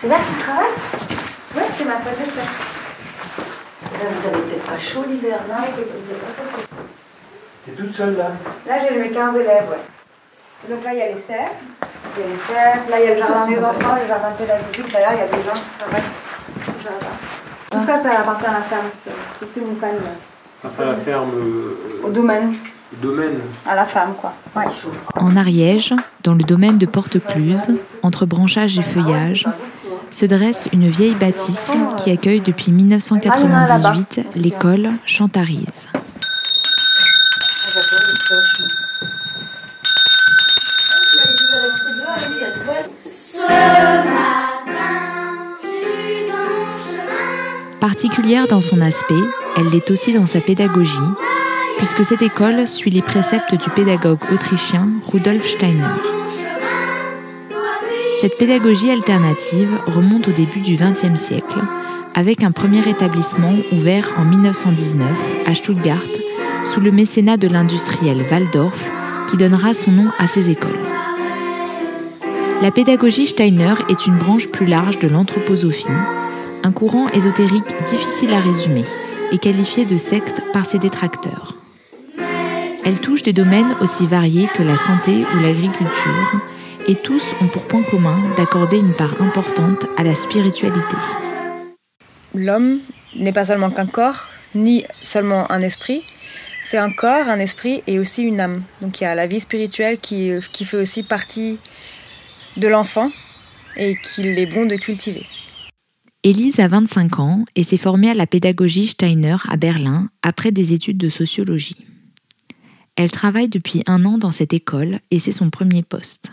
C'est là que tu travailles? Ouais, c'est ma salle de classe. Là, vous avez peut-être pas chaud l'hiver, non? T'es toute seule là? Là, j'ai mes 15 élèves, ouais. Donc là, il y a les serres. Il y a les serres. Là, il y a le jardin des enfants, le jardin pédagogique. D'ailleurs, il y a des gens qui travaillent au jardin. Tout ça, ça appartient à la ferme. C'est aussi une famille. Ça fait la ferme. euh, Au domaine, domaine. à la femme, quoi. Ouais. En Ariège, dans le domaine de Porte-Cluse, entre branchages et feuillages, se dresse une vieille bâtisse qui accueille depuis 1998 l'école Chantarise. Particulière dans son aspect, elle l'est aussi dans sa pédagogie, puisque cette école suit les préceptes du pédagogue autrichien Rudolf Steiner. Cette pédagogie alternative remonte au début du XXe siècle, avec un premier établissement ouvert en 1919 à Stuttgart sous le mécénat de l'industriel Waldorf, qui donnera son nom à ces écoles. La pédagogie Steiner est une branche plus large de l'anthroposophie, un courant ésotérique difficile à résumer et qualifié de secte par ses détracteurs. Elle touche des domaines aussi variés que la santé ou l'agriculture, et tous ont pour point commun d'accorder une part importante à la spiritualité. L'homme n'est pas seulement qu'un corps, ni seulement un esprit. C'est un corps, un esprit et aussi une âme. Donc il y a la vie spirituelle qui, qui fait aussi partie de l'enfant et qu'il est bon de cultiver. Élise a 25 ans et s'est formée à la pédagogie Steiner à Berlin après des études de sociologie. Elle travaille depuis un an dans cette école et c'est son premier poste.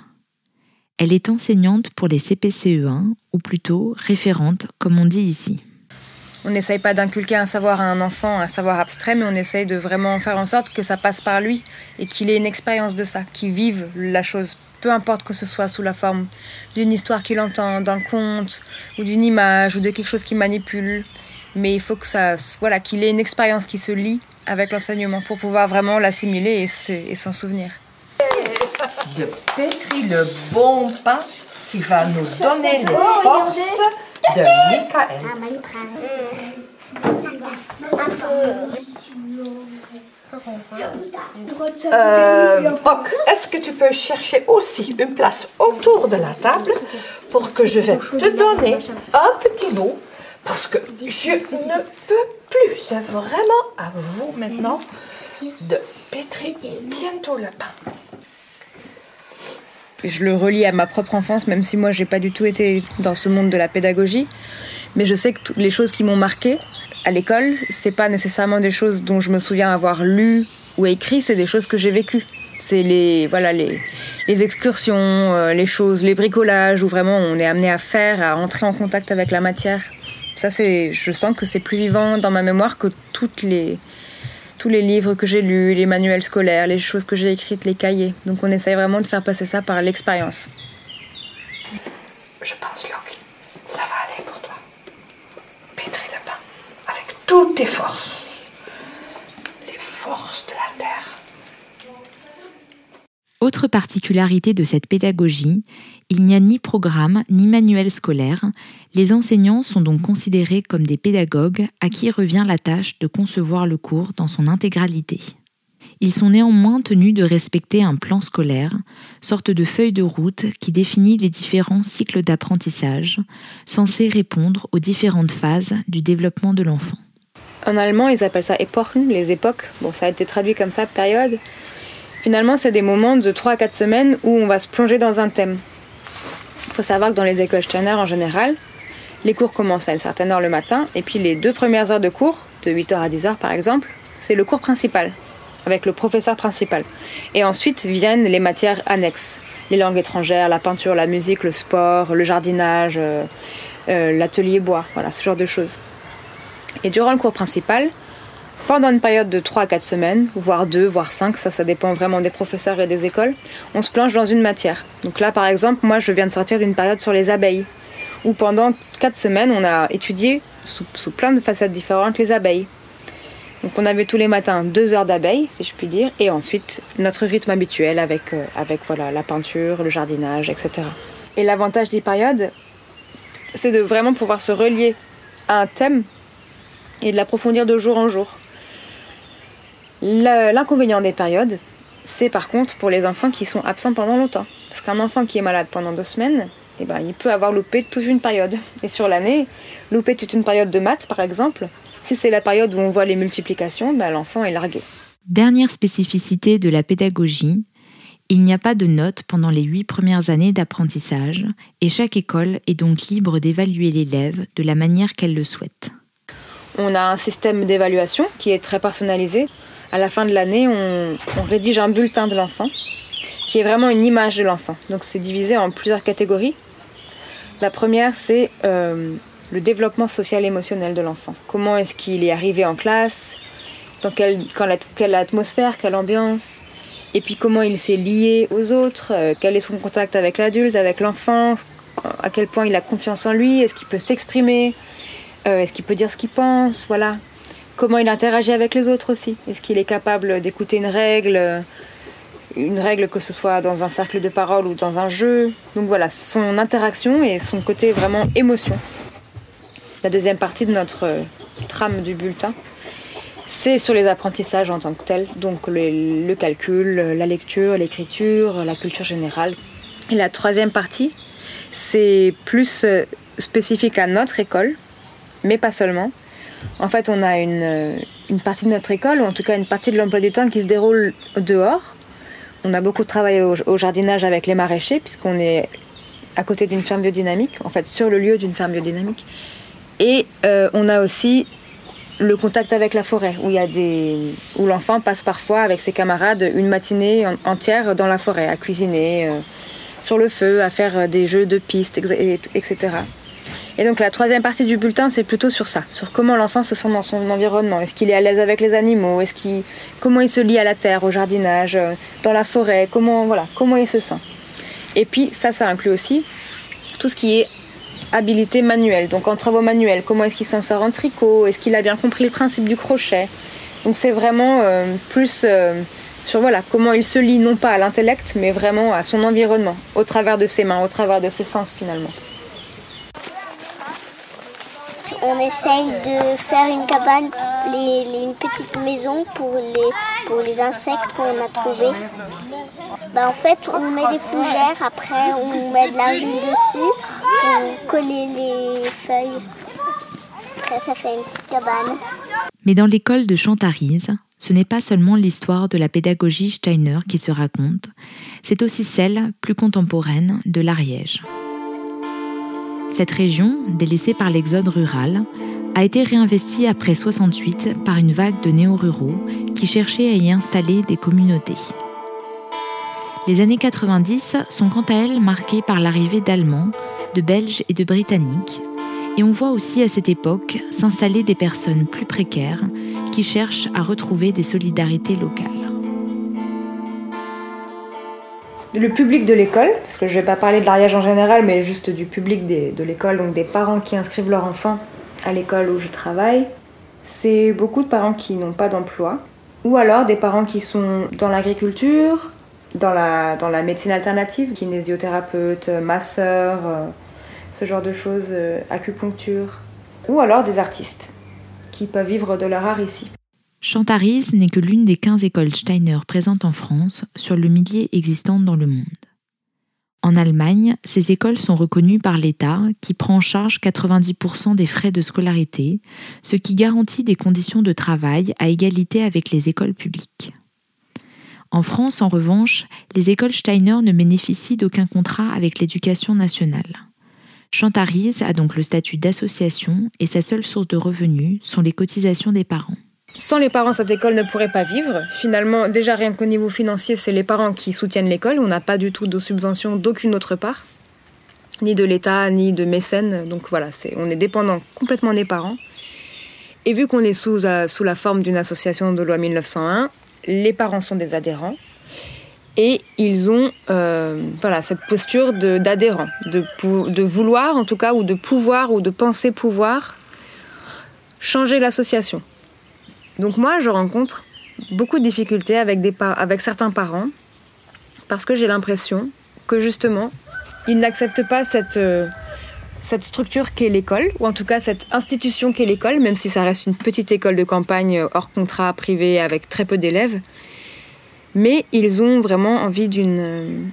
Elle est enseignante pour les CPCE1, ou plutôt référente, comme on dit ici. On n'essaye pas d'inculquer un savoir à un enfant, un savoir abstrait, mais on essaye de vraiment faire en sorte que ça passe par lui et qu'il ait une expérience de ça, qu'il vive la chose, peu importe que ce soit sous la forme d'une histoire qu'il entend, d'un conte, ou d'une image, ou de quelque chose qu'il manipule. Mais il faut que ça, voilà, qu'il ait une expérience qui se lie avec l'enseignement pour pouvoir vraiment l'assimiler et se- et s'en souvenir. De pétrir le bon pain qui va nous donner les forces de Michael. Euh, Brock, est-ce que tu peux chercher aussi une place autour de la table pour que je vais te donner un petit bout? Parce que je ne peux plus. C'est vraiment à vous maintenant de pétrir bientôt le pain. Je le relie à ma propre enfance, même si moi j'ai pas du tout été dans ce monde de la pédagogie. Mais je sais que toutes les choses qui m'ont marqué à l'école, c'est pas nécessairement des choses dont je me souviens avoir lu ou écrit, c'est des choses que j'ai vécues. C'est les voilà les, les excursions, euh, les choses, les bricolages où vraiment on est amené à faire, à entrer en contact avec la matière. Ça c'est, je sens que c'est plus vivant dans ma mémoire que toutes les tous les livres que j'ai lus, les manuels scolaires, les choses que j'ai écrites, les cahiers. Donc on essaye vraiment de faire passer ça par l'expérience. Je pense, Loki, ça va aller pour toi. Pétris le pain avec toutes tes forces. Les forces de la terre. Autre particularité de cette pédagogie, il n'y a ni programme ni manuel scolaire. Les enseignants sont donc considérés comme des pédagogues à qui revient la tâche de concevoir le cours dans son intégralité. Ils sont néanmoins tenus de respecter un plan scolaire, sorte de feuille de route qui définit les différents cycles d'apprentissage, censés répondre aux différentes phases du développement de l'enfant. En allemand, ils appellent ça Epochen, les époques. Bon, ça a été traduit comme ça, période. Finalement, c'est des moments de 3 à 4 semaines où on va se plonger dans un thème. Il faut savoir que dans les écoles Steiner en général, les cours commencent à une certaine heure le matin, et puis les deux premières heures de cours, de 8h à 10h par exemple, c'est le cours principal, avec le professeur principal. Et ensuite viennent les matières annexes, les langues étrangères, la peinture, la musique, le sport, le jardinage, euh, euh, l'atelier bois, voilà, ce genre de choses. Et durant le cours principal, pendant une période de 3 à 4 semaines, voire 2, voire 5, ça, ça dépend vraiment des professeurs et des écoles, on se plonge dans une matière. Donc là, par exemple, moi, je viens de sortir d'une période sur les abeilles, où pendant 4 semaines, on a étudié sous, sous plein de facettes différentes les abeilles. Donc on avait tous les matins 2 heures d'abeilles, si je puis dire, et ensuite notre rythme habituel avec, euh, avec voilà, la peinture, le jardinage, etc. Et l'avantage des périodes, c'est de vraiment pouvoir se relier à un thème et de l'approfondir de jour en jour. L'inconvénient des périodes, c'est par contre pour les enfants qui sont absents pendant longtemps. Parce qu'un enfant qui est malade pendant deux semaines, eh ben, il peut avoir loupé toute une période. Et sur l'année, louper toute une période de maths, par exemple, si c'est la période où on voit les multiplications, ben, l'enfant est largué. Dernière spécificité de la pédagogie, il n'y a pas de notes pendant les huit premières années d'apprentissage et chaque école est donc libre d'évaluer l'élève de la manière qu'elle le souhaite. On a un système d'évaluation qui est très personnalisé. À la fin de l'année, on, rédige un bulletin de l'enfant qui est vraiment une image de l'enfant. Donc c'est divisé en plusieurs catégories. La première, c'est euh, le développement social émotionnel de l'enfant. Comment est-ce qu'il est arrivé en classe? Dans quelle, quelle atmosphère, quelle ambiance? Et puis comment il s'est lié aux autres? Euh, Quel est son contact avec l'adulte, avec l'enfant? À quel point il a confiance en lui? Est-ce qu'il peut s'exprimer? Euh, Est-ce qu'il peut dire ce qu'il pense? Voilà. Comment il interagit avec les autres aussi Est-ce qu'il est capable d'écouter une règle une règle que ce soit dans un cercle de parole ou dans un jeu? Donc voilà, son interaction et son côté vraiment émotion. La deuxième partie de notre euh, trame du bulletin, c'est sur les apprentissages en tant que tels, donc le, le calcul, la lecture, l'écriture, la culture générale. Et la troisième partie, c'est plus euh, spécifique à notre école, mais pas seulement. En fait, on a une, euh, une partie de notre école, ou en tout cas une partie de l'emploi du temps qui se déroule dehors, on a beaucoup travaillé au, jardinage avec les maraîchers, puisqu'on est à côté d'une ferme biodynamique, en fait sur le lieu d'une ferme biodynamique. Et euh, on a aussi le contact avec la forêt, où, où l'enfant passe parfois avec ses camarades une matinée entière dans la forêt, à cuisiner, euh, sur le feu, à faire des jeux de pistes, etc. Et donc la troisième partie du bulletin, c'est plutôt sur ça, sur comment l'enfant se sent dans son environnement. Est-ce qu'il est à l'aise avec les animaux? Est-ce qu'il, comment il se lie à la terre, au jardinage, euh, dans la forêt? Comment voilà, comment il se sent? Et puis ça, ça inclut aussi tout ce qui est habilité manuelle. Donc en travaux manuels, comment est-ce qu'il s'en sort en tricot? Est-ce qu'il a bien compris le principe du crochet? Donc c'est vraiment euh, plus euh, sur voilà comment il se lie non pas à l'intellect, mais vraiment à son environnement, au travers de ses mains, au travers de ses sens finalement on essaye de faire une cabane, une petite maison pour les, pour les insectes qu'on a trouvés. Ben, en fait, on met des fougères, après on met de l'argile dessus pour coller les feuilles. Après, ça fait une petite cabane. Mais dans l'école de Chantarise, ce n'est pas seulement l'histoire de la pédagogie Steiner qui se raconte, c'est aussi celle, plus contemporaine, de l'Ariège. Cette région, délaissée par l'exode rural, a été réinvestie après 68 par une vague de néo-ruraux qui cherchaient à y installer des communautés. Les années 90 sont quant à elles marquées par l'arrivée d'Allemands, de Belges et de Britanniques, et on voit aussi à cette époque s'installer des personnes plus précaires qui cherchent à retrouver des solidarités locales le public de l'école, parce que je ne vais pas parler de l'Ariège en général, mais juste du public de l'école, donc des parents qui inscrivent leurs enfants à l'école où je travaille, c'est beaucoup de parents qui n'ont pas d'emploi, ou alors des parents qui sont dans l'agriculture, dans la, dans la médecine alternative, kinésiothérapeute, masseur, euh, ce genre de choses, euh, acupuncture, ou alors des artistes qui peuvent vivre de leur art ici. Chantarise n'est que l'une des 15 écoles Steiner présentes en France sur le millier existant dans le monde. En Allemagne, ces écoles sont reconnues par l'État qui prend en charge 90% des frais de scolarité, ce qui garantit des conditions de travail à égalité avec les écoles publiques. En France, en revanche, les écoles Steiner ne bénéficient d'aucun contrat avec l'éducation nationale. Chantarise a donc le statut d'association et sa seule source de revenus sont les cotisations des parents. Sans les parents, cette école ne pourrait pas vivre. Finalement, déjà rien qu'au niveau financier, c'est les parents qui soutiennent l'école. On n'a pas du tout de subvention d'aucune autre part, ni de l'État, ni de mécènes. Donc voilà, on est dépendant complètement des parents. Et vu qu'on est sous, euh, la forme d'une association de loi 1901, les parents sont des adhérents. Et ils ont euh, voilà, cette posture d'adhérent, de vouloir en tout cas, ou de pouvoir, ou de penser pouvoir changer l'association. Donc moi, je rencontre beaucoup de difficultés avec, des avec certains parents parce que j'ai l'impression que justement, ils n'acceptent pas cette, euh, cette structure qu'est l'école, ou en tout cas cette institution qu'est l'école, même si ça reste une petite école de campagne hors contrat, privée, avec très peu d'élèves. Mais ils ont vraiment envie d'une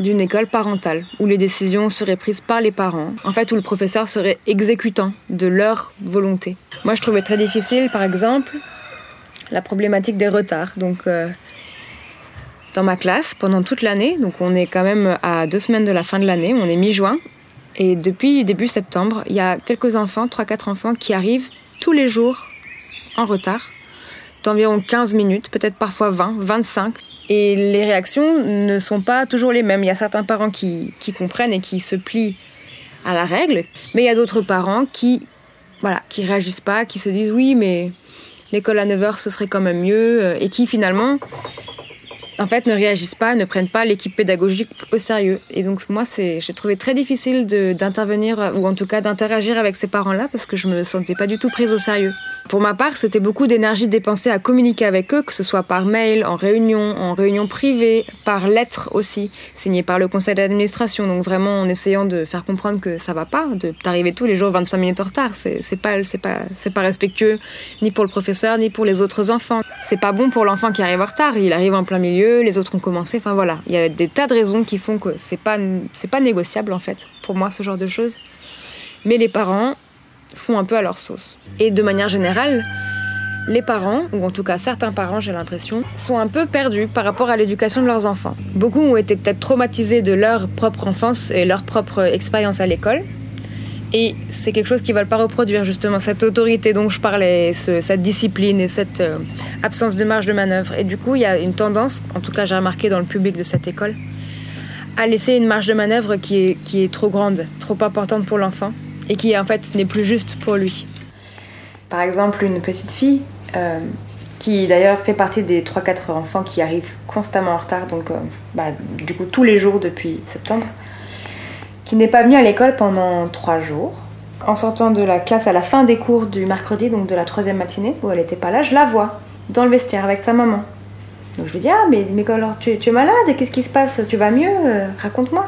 d'une école parentale, où les décisions seraient prises par les parents, en fait où le professeur serait exécutant de leur volonté. Moi je trouvais très difficile par exemple la problématique des retards. Donc euh, dans ma classe, pendant toute l'année, donc on est quand même à deux semaines de la fin de l'année, on est mi-juin, et depuis début septembre, il y a quelques enfants, 3-4 enfants qui arrivent tous les jours en retard, d'environ 15 minutes, peut-être parfois 20, 25, et les réactions ne sont pas toujours les mêmes. Il y a certains parents qui, qui comprennent et qui se plient à la règle, mais il y a d'autres parents qui voilà, qui réagissent pas, qui se disent oui, mais l'école à 9h ce serait quand même mieux euh, et qui finalement en fait, ne réagissent pas, ne prennent pas l'équipe pédagogique au sérieux. Et donc, moi, c'est, j'ai trouvé très difficile d'intervenir, ou en tout cas d'interagir avec ces parents-là, parce que je me sentais pas du tout prise au sérieux. Pour ma part, c'était beaucoup d'énergie dépensée à communiquer avec eux, que ce soit par mail, en réunion, en réunion privée, par lettre aussi, signée par le conseil d'administration. Donc, vraiment, en essayant de faire comprendre que ça va pas, de d'arriver tous les jours 25 minutes en retard. C'est, c'est pas, pas, pas respectueux, ni pour le professeur, ni pour les autres enfants. C'est pas bon pour l'enfant qui arrive en retard. Il arrive en plein milieu les autres ont commencé. Enfin voilà, il y a des tas de raisons qui font que c'est pas c'est pas négociable en fait pour moi ce genre de choses. Mais les parents font un peu à leur sauce. Et de manière générale, les parents, ou en tout cas certains parents, j'ai l'impression, sont un peu perdus par rapport à l'éducation de leurs enfants. Beaucoup ont été peut-être traumatisés de leur propre enfance et leur propre expérience à l'école, et c'est quelque chose qu'ils ne veulent pas reproduire, justement, cette autorité dont je parlais, cette discipline et cette euh, absence de marge de manœuvre. Et du coup, il y a une tendance, en tout cas j'ai remarqué dans le public de cette école, à laisser une marge de manœuvre qui est, trop grande, trop importante pour l'enfant, et qui en fait n'est plus juste pour lui. Par exemple, une petite fille, euh, qui d'ailleurs fait partie des 3-4 enfants qui arrivent constamment en retard, donc euh, bah, du coup tous les jours depuis septembre, qui n'est pas venue à l'école pendant trois jours. En sortant de la classe à la fin des cours du mercredi, donc de la troisième matinée, où elle n'était pas là, je la vois dans le vestiaire avec sa maman. Donc je lui dis Ah, mais, mais alors, tu, es malade Qu'est-ce qui se passe Tu vas mieux euh, Raconte-moi.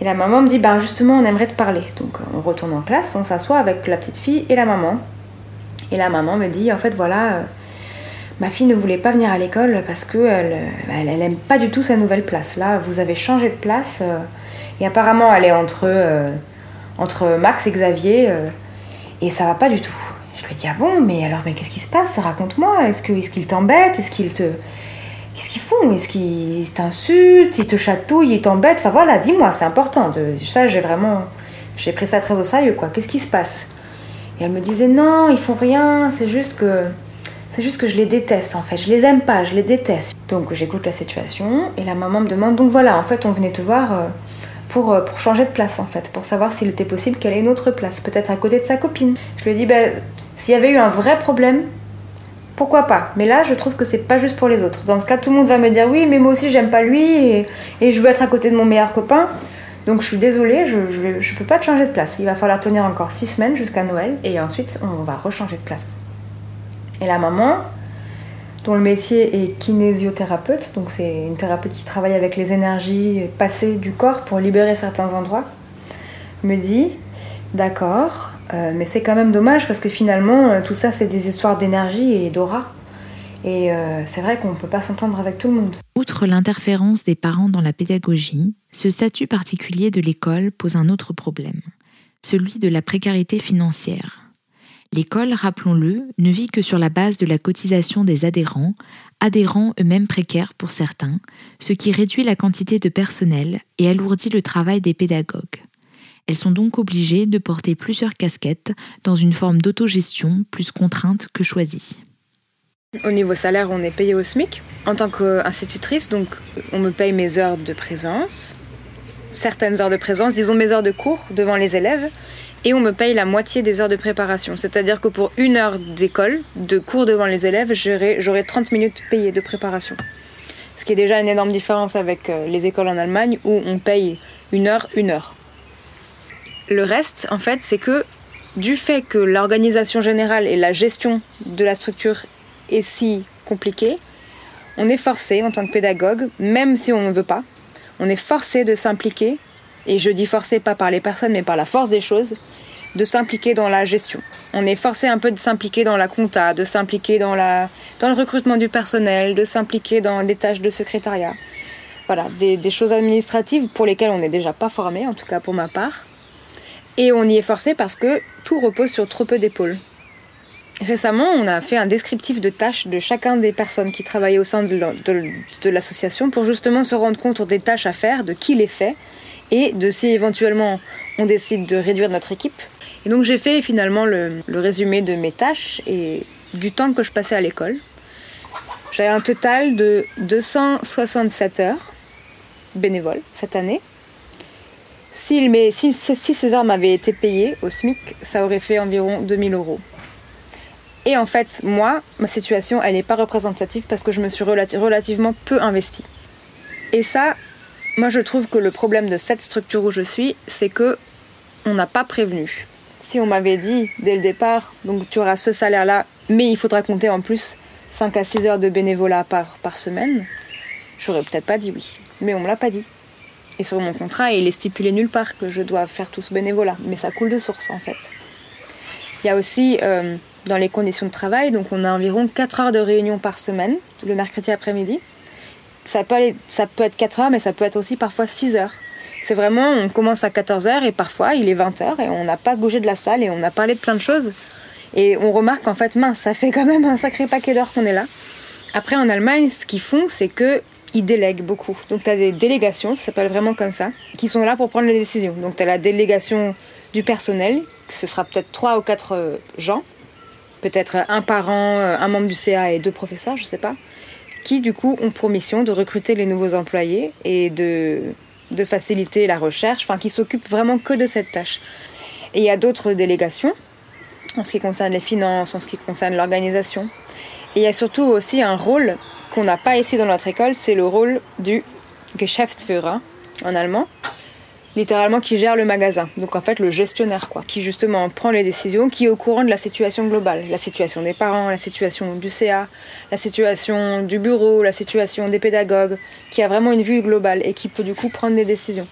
Et la maman me dit Ben justement, on aimerait te parler. Donc on retourne en classe, on s'assoit avec la petite fille et la maman. Et la maman me dit En fait, voilà, euh, ma fille ne voulait pas venir à l'école parce qu'elle elle, elle, aime pas du tout sa nouvelle place. Là, vous avez changé de place. Euh, et apparemment, elle est entre, euh, entre Max et Xavier. Euh, et ça va pas du tout. Je lui dis Ah bon, mais alors, mais qu'est-ce qui se passe? Raconte-moi. Est-ce qu'ils est t'embêtent? Est-ce qu'ils te. Qu'est-ce qu'ils font? Est-ce qu'ils t'insultent? Ils te chatouillent Ils t'embêtent? Enfin voilà, dis-moi, c'est important. De... Ça, j'ai vraiment. J'ai pris ça très au sérieux, quoi. Qu'est-ce qui se passe? Et elle me disait Non, ils font rien, c'est juste que. C'est juste que je les déteste en fait, je les aime pas, je les déteste. Donc j'écoute la situation et la maman me demande donc voilà, en fait on venait te voir euh, pour, euh, pour changer de place en fait, pour savoir s'il était possible qu'elle ait une autre place, peut-être à côté de sa copine. Je lui ai dit, ben, s'il y avait eu un vrai problème, pourquoi pas? Mais là, je trouve que c'est pas juste pour les autres. Dans ce cas, tout le monde va me dire, oui, mais moi aussi j'aime pas lui et, je veux être à côté de mon meilleur copain. Donc je suis désolée, je, je, je peux pas te changer de place. Il va falloir tenir encore six semaines jusqu'à Noël et ensuite on va rechanger de place. Et la maman, dont le métier est kinésithérapeute, donc c'est une thérapeute qui travaille avec les énergies passées du corps pour libérer certains endroits, me dit d'accord, euh, mais c'est quand même dommage parce que finalement euh, tout ça c'est des histoires d'énergie et d'aura. Et euh, c'est vrai qu'on ne peut pas s'entendre avec tout le monde. Outre l'interférence des parents dans la pédagogie, ce statut particulier de l'école pose un autre problème, celui de la précarité financière. L'école, rappelons-le, ne vit que sur la base de la cotisation des adhérents, adhérents eux-mêmes précaires pour certains, ce qui réduit la quantité de personnel et alourdit le travail des pédagogues. Elles sont donc obligées de porter plusieurs casquettes dans une forme d'autogestion plus contrainte que choisie. Au niveau salaire, on est payé au SMIC. En tant qu'institutrice, donc on me paye mes heures de présence, certaines heures de présence, disons mes heures de cours devant les élèves, et on me paye la moitié des heures de préparation. C'est-à-dire que pour une heure d'école, de cours devant les élèves, j'aurai 30 minutes payées de préparation. Ce qui est déjà une énorme différence avec euh, les écoles en Allemagne où on paye une heure, une heure. Le reste, en fait, c'est que du fait que l'organisation générale et la gestion de la structure est si compliquée, on est forcé en tant que pédagogue, même si on ne veut pas, on est forcé de s'impliquer et je dis forcé pas par les personnes mais par la force des choses, de s'impliquer dans la gestion. On est forcé un peu de s'impliquer dans la compta, de s'impliquer dans, la, le recrutement du personnel, de s'impliquer dans les tâches de secrétariat. Voilà, des, des choses administratives pour lesquelles on n'est déjà pas formé, en tout cas pour ma part. Et on y est forcé parce que tout repose sur trop peu d'épaules. Récemment, on a fait un descriptif de tâches de chacun des personnes qui travaillaient au sein de l'association pour justement se rendre compte des tâches à faire, de qui les fait et de si éventuellement on décide de réduire notre équipe. Et donc j'ai fait finalement le, résumé de mes tâches et du temps que je passais à l'école. J'ai un total de 267 heures bénévoles cette année. Si, si, si ces heures m'avaient été payées au SMIC, ça aurait fait environ 2000 euros. Et en fait, moi, ma situation, elle n'est pas représentative parce que je me suis relativement peu investie. Et ça, moi je trouve que le problème de cette structure où je suis, c'est que on n'a pas prévenu. Si on m'avait dit dès le départ, tu auras ce salaire-là, mais il faudra compter en plus 5 à 6 heures de bénévolat par, par semaine, j'aurais peut-être pas dit oui. Mais on me l'a pas dit. Et sur mon contrat, il est stipulé nulle part que je dois faire tout ce bénévolat. Mais ça coule de source en fait. Il y a aussi euh, dans les conditions de travail. Donc on a environ 4 heures de réunion par semaine, le mercredi après-midi. Ça peut, ça peut être 4 heures, mais ça peut être aussi parfois 6 heures. C'est vraiment, on commence à 14 heures et parfois il est 20 heures et on n'a pas bougé de la salle et on a parlé de plein de choses. Et on remarque qu'en fait, mince, ça fait quand même un sacré paquet d'heures qu'on est là. Après, en Allemagne, ce qu'ils font, c'est que ils délèguent beaucoup. Donc tu as des délégations, ça s'appelle vraiment comme ça, qui sont là pour prendre les décisions. Donc tu as la délégation du personnel, ce sera peut-être 3 ou 4 euh, gens, peut-être un parent, euh, un membre du CA et deux professeurs, je sais pas, qui du coup ont pour mission de recruter les nouveaux employés et de, de faciliter la recherche, enfin qui s'occupent vraiment que de cette tâche. Et il y a d'autres délégations en ce qui concerne les finances, en ce qui concerne l'organisation. Et il y a surtout aussi un rôle qu'on n'a pas ici dans notre école, c'est le rôle du Geschäftsführer en allemand, littéralement qui gère le magasin. Donc en fait le gestionnaire quoi, qui justement prend les décisions, qui est au courant de la situation globale, la situation des parents, la situation du CA, la situation du bureau, la situation des pédagogues, qui a vraiment une vue globale et qui peut du coup prendre des décisions.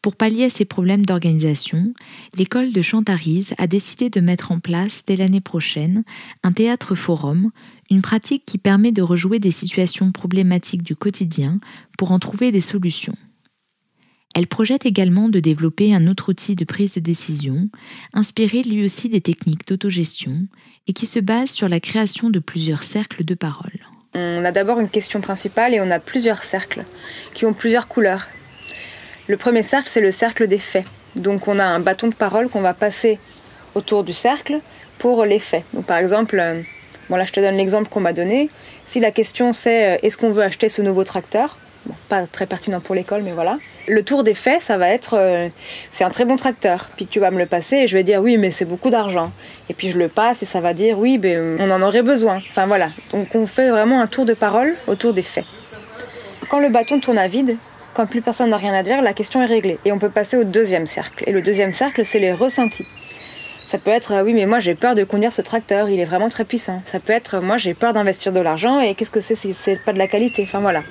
Pour pallier ces problèmes d'organisation, l'école de Chantarise a décidé de mettre en place dès l'année prochaine un théâtre forum, une pratique qui permet de rejouer des situations problématiques du quotidien pour en trouver des solutions. Elle projette également de développer un autre outil de prise de décision, inspiré lui aussi des techniques d'autogestion, et qui se base sur la création de plusieurs cercles de parole. On a d'abord une question principale et on a plusieurs cercles qui ont plusieurs couleurs. Le premier cercle, c'est le cercle des faits. Donc on a un bâton de parole qu'on va passer autour du cercle pour les faits. Par exemple, euh, bon là je te donne l'exemple qu'on m'a donné. Si la question c'est euh, est-ce qu'on veut acheter ce nouveau tracteur? Pas très pertinent pour l'école, mais voilà. Le tour des faits, ça va être, euh, c'est un très bon tracteur. Puis tu vas me le passer et je vais dire oui, mais c'est beaucoup d'argent. Et puis je le passe et ça va dire oui, ben, on en aurait besoin. Enfin voilà. Donc on fait vraiment un tour de parole autour des faits. Quand le bâton tourne à vide, quand plus personne n'a rien à dire, la question est réglée. Et on peut passer au deuxième cercle. Et le deuxième cercle, c'est les ressentis. Ça peut être oui, mais moi j'ai peur de conduire ce tracteur, il est vraiment très puissant. Ça peut être moi j'ai peur d'investir de l'argent et qu'est-ce que c'est? Si c'est pas de la qualité. Enfin voilà.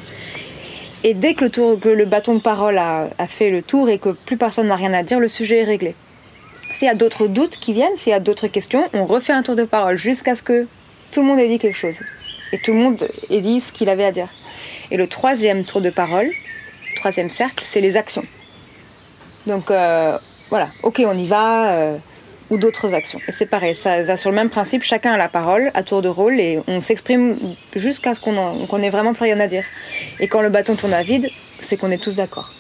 Et dès que le, tour, que le bâton de parole a, fait le tour et que plus personne n'a rien à dire, le sujet est réglé. S'il y a d'autres doutes qui viennent, s'il y a d'autres questions, on refait un tour de parole jusqu'à ce que tout le monde ait dit quelque chose. Et tout le monde ait dit ce qu'il avait à dire. Et le troisième tour de parole, troisième cercle, c'est les actions. Donc euh, voilà, ok, on y va. Euh, d'autres actions. Et c'est pareil, ça va sur le même principe, chacun a la parole à tour de rôle et on s'exprime jusqu'à ce qu'on ait vraiment plus rien à dire. Et quand le bâton tourne à vide, c'est qu'on est tous d'accord.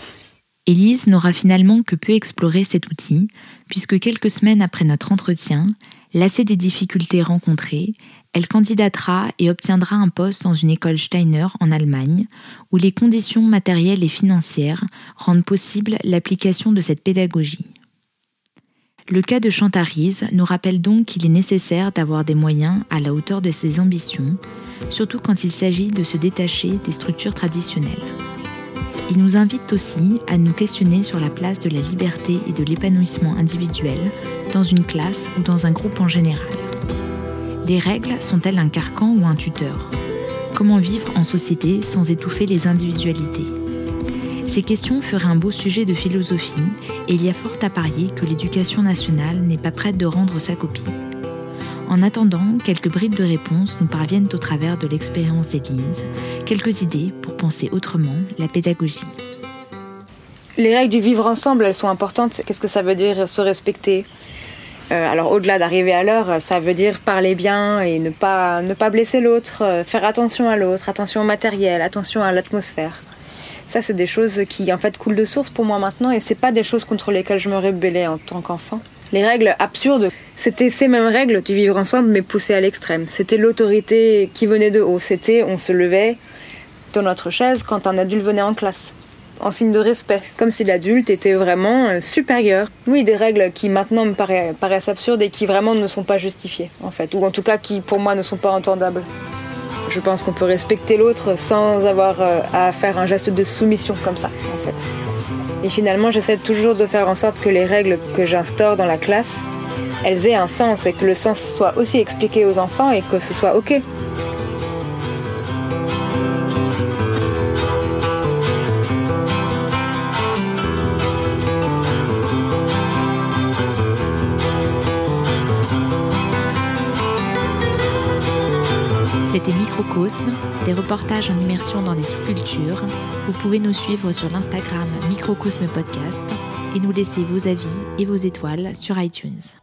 Élise n'aura finalement que peu exploré cet outil, puisque quelques semaines après notre entretien, lassée des difficultés rencontrées, elle candidatera et obtiendra un poste dans une école Steiner en Allemagne, où les conditions matérielles et financières rendent possible l'application de cette pédagogie. Le cas de Chantarise nous rappelle donc qu'il est nécessaire d'avoir des moyens à la hauteur de ses ambitions, surtout quand il s'agit de se détacher des structures traditionnelles. Il nous invite aussi à nous questionner sur la place de la liberté et de l'épanouissement individuel dans une classe ou dans un groupe en général. Les règles sont-elles un carcan ou un tuteur? Comment vivre en société sans étouffer les individualités? Ces questions feraient un beau sujet de philosophie et il y a fort à parier que l'éducation nationale n'est pas prête de rendre sa copie. En attendant, quelques brides de réponses nous parviennent au travers de l'expérience d'Élise, quelques idées pour penser autrement la pédagogie. Les règles du vivre ensemble, elles sont importantes. Qu'est-ce que ça veut dire se respecter? Euh, alors au-delà d'arriver à l'heure, ça veut dire parler bien et ne pas, ne pas blesser l'autre, euh, faire attention à l'autre, attention au matériel, attention à l'atmosphère. Ça, c'est des choses qui en fait coulent de source pour moi maintenant et c'est pas des choses contre lesquelles je me rébellais en tant qu'enfant. Les règles absurdes, c'était ces mêmes règles du vivre ensemble mais poussées à l'extrême. C'était l'autorité qui venait de haut. C'était on se levait dans notre chaise quand un adulte venait en classe en signe de respect, comme si l'adulte était vraiment euh, supérieur. Oui, des règles qui maintenant me paraissent absurdes et qui vraiment ne sont pas justifiées, en fait, ou en tout cas qui pour moi ne sont pas entendables. Je pense qu'on peut respecter l'autre sans avoir euh, à faire un geste de soumission comme ça. Et finalement, j'essaie toujours de faire en sorte que les règles que j'instaure dans la classe, elles aient un sens et que le sens soit aussi expliqué aux enfants et que ce soit ok. Des reportages en immersion dans des sous-cultures. Vous pouvez nous suivre sur l'Instagram Microcosme Podcast et nous laisser vos avis et vos étoiles sur iTunes.